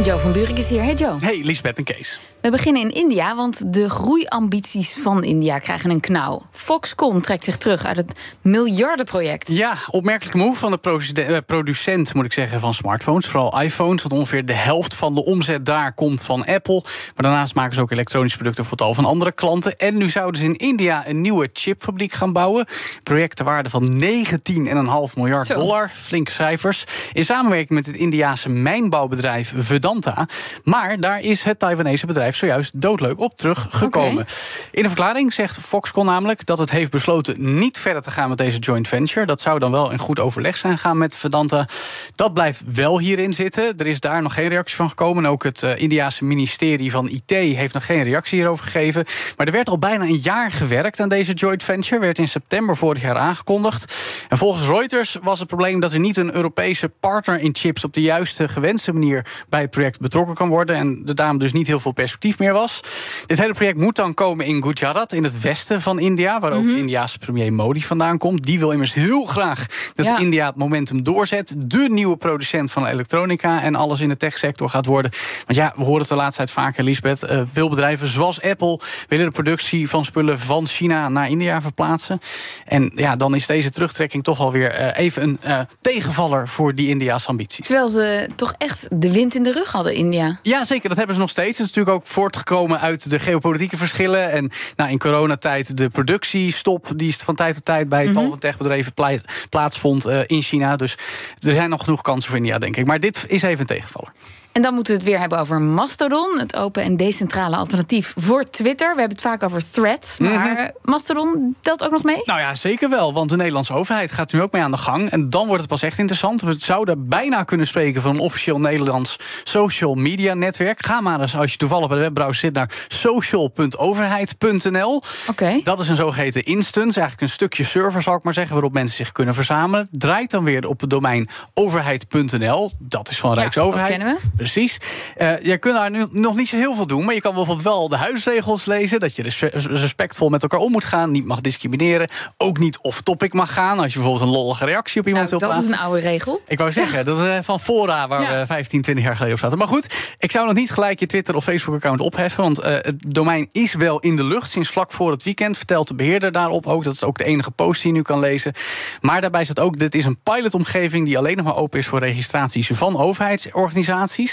En Joe van Buurik is hier. Hey Joe. Hey, Lisbeth en Kees. We beginnen in India, want de groeiambities van India krijgen een knauw. Foxconn trekt zich terug uit het miljardenproject. Ja, opmerkelijke move van de eh, producent, moet ik zeggen, van smartphones. Vooral iPhones, want ongeveer de helft van de omzet daar komt van Apple. Maar daarnaast maken ze ook elektronische producten voor tal van andere klanten. En nu zouden ze in India een nieuwe chipfabriek gaan bouwen. Project ter waarde van 19,5 miljard dollar. Flinke cijfers. In samenwerking met het Indiaanse mijnbouwbedrijf Vedanta. Maar daar is het Taiwanese bedrijf zojuist doodleuk op teruggekomen. In de verklaring zegt Foxconn namelijk dat het heeft besloten niet verder te gaan met deze joint venture. Dat zou dan wel in goed overleg zijn gaan met Vedanta. Dat blijft wel hierin zitten. Er is daar nog geen reactie van gekomen. ook het uh, Indiaanse ministerie van IT heeft nog geen reactie hierover gegeven. Maar er werd al bijna een jaar gewerkt aan deze joint venture. Werd in september vorig jaar aangekondigd. En volgens Reuters was het probleem dat er niet een Europese partner in chips op de juiste gewenste manier bij het project betrokken kan worden. En de daarom dus niet heel veel perspectief meer was. Dit hele project moet dan komen in Gujarat, in het westen van India, waar ook de mhm. Indiaanse premier Modi vandaan komt. Die wil immers heel graag dat India het momentum doorzet. De nieuwe producent van elektronica en alles in de techsector gaat worden. Want ja, we horen het de laatste tijd vaker, Lisbeth. Uh, veel bedrijven zoals Apple willen de productie van spullen van China naar India verplaatsen. En ja, dan is deze terugtrekking toch alweer uh, even een uh, tegenvaller voor die India's ambities. Terwijl ze toch echt de wind in de rug hadden, India. Ja, zeker. Dat hebben ze nog steeds. Het is natuurlijk ook voortgekomen uit de geopolitiere verschillen. En nou, in coronatijd de productiestop, die van tijd tot tijd bij mm tal van techbedrijven plaatsvond uh, in China. Dus er zijn nog genoeg kansen voor India, denk ik. Maar dit is even een tegenvaller. En dan moeten we het weer hebben over Mastodon, het open en decentrale alternatief voor Twitter. We hebben het vaak over threads, maar mhm. Mastodon telt ook nog mee? Nou ja, zeker wel, want de Nederlandse overheid gaat nu ook mee aan de gang. En dan wordt het pas echt interessant. We zouden bijna kunnen spreken van een officieel Nederlands social media netwerk. Ga maar eens, als je toevallig bij de webbrowser zit, naar social.overheid.nl. Oké. Dat is een zogeheten instance, eigenlijk een stukje server, zal ik maar zeggen, waarop mensen zich kunnen verzamelen. Draait dan weer op het domein overheid.nl. Dat is van Rijksoverheid. Ja, dat kennen we. Precies. Uh, je kunt daar nu nog niet zo heel veel doen, maar je kan bijvoorbeeld wel de huisregels lezen. Dat je respectvol met elkaar om moet gaan, niet mag discrimineren. Ook niet off-topic mag gaan. Als je bijvoorbeeld een lollige reactie op iemand nou, wil plaatsen. Dat is een oude regel. Ik wou zeggen, dat is eh, van fora waar we 15, 20 jaar geleden op zaten. Maar goed, ik zou nog niet gelijk je Twitter of Facebook-account opheffen. Want uh, het domein is wel in de lucht sinds vlak voor het weekend. Vertelt de beheerder daarop ook. Dat is ook de enige post die je nu kan lezen. Maar daarbij staat ook: dit is een pilotomgeving die alleen nog maar open is voor registraties van overheidsorganisaties.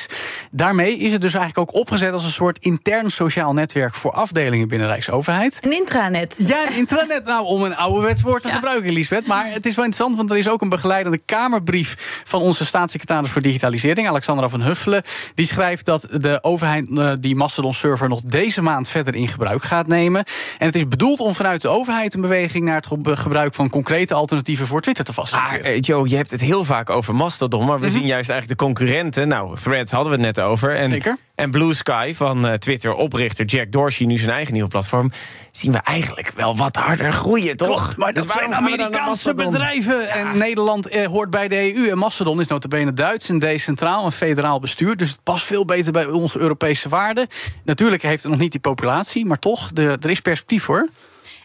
Daarmee is het dus eigenlijk ook opgezet als een soort intern sociaal netwerk voor afdelingen binnen Rijksoverheid. Een intranet. Ja, een intranet. Nou, om een oude woord te gebruiken, Lisbeth. Maar het is wel interessant, want er is ook een begeleidende Kamerbrief van onze staatssecretaris voor Digitalisering, Alexandra van Huffelen. Die schrijft dat de overheid uh, die Mastodon-server nog deze maand verder in gebruik gaat nemen. En het is bedoeld om vanuit de overheid een beweging naar het gebruik van concrete alternatieven voor Twitter te vaststellen. Ah, Joe, je hebt het heel vaak over Mastodon, maar we mhm. zien juist eigenlijk de concurrenten. Nou, Threads hadden we het net over. En, Zeker. En Blue Sky van uh, Twitter-oprichter Jack Dorsey, nu zijn eigen nieuwe platform, zien we eigenlijk wel wat harder groeien, toch? maar dat dus zijn Amerikaanse bedrijven. En Nederland eh, hoort bij de EU. En Macedon is notabene Duits en decentraal en federaal bestuur. Dus het past veel beter bij onze Europese waarden. Natuurlijk heeft het nog niet die populatie, maar toch, de, er is perspectief hoor.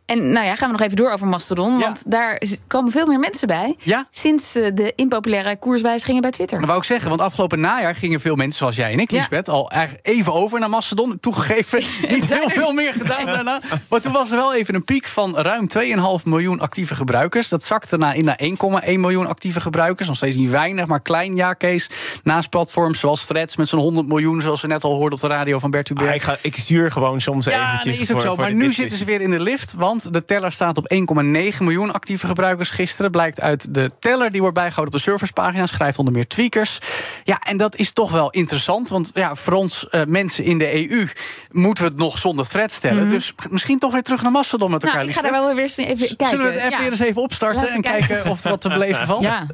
En nou ja, gaan we nog even door over Mastodon. Want daar komen veel meer mensen bij. Ja? Sinds eh, de impopulaire koerswijzigingen bij Twitter. Dat wou ik zeggen, want afgelopen najaar gingen veel mensen zoals jij en ik, Lisbeth, al even over naar Mastodon. Toegegeven, niet heel veel meer gedaan daarna. Maar toen was er wel even een piek van ruim 2,5 miljoen actieve gebruikers. Dat zakte na in naar 1,1 miljoen actieve gebruikers. Nog steeds niet weinig, maar klein, ja, Kees. Naast platforms zoals Threads met zo'n 100 miljoen, zoals we net al hoorden op de radio van Bert Hubert. Ah, ik, ga, ik stuur gewoon soms ja, eventjes nee, is ook zo. maar nu zitten ze weer in de lift, want de teller staat op 1,9 miljoen actieve gebruikers gisteren. Blijkt uit de teller die wordt bijgehouden op de servicepagina. Schrijft onder meer tweakers. Ja, en dat is toch wel interessant. Want ja, voor ons uh, mensen in de EU moeten we het nog zonder thread stellen. Mhm. Dus misschien toch weer terug naar Mastodon met elkaar. Nou, ik ga daar wel weer eens even kijken. Zullen we het app weer eens even opstarten en kijken. of er wat te beleven valt? Ja.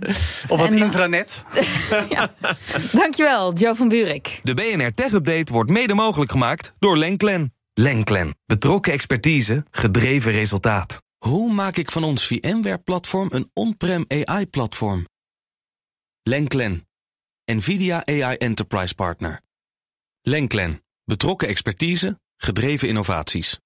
Of wat intranet. ja. Dankjewel, Joe van Buurik. De BNR Tech Update wordt mede mogelijk gemaakt door Lenklen. Lenklen. Betrokken expertise, gedreven resultaat. Hoe maak ik van ons VMware-platform een on-prem AI-platform? Lenklen. NVIDIA AI Enterprise Partner. Lenklen, betrokken expertise, gedreven innovaties.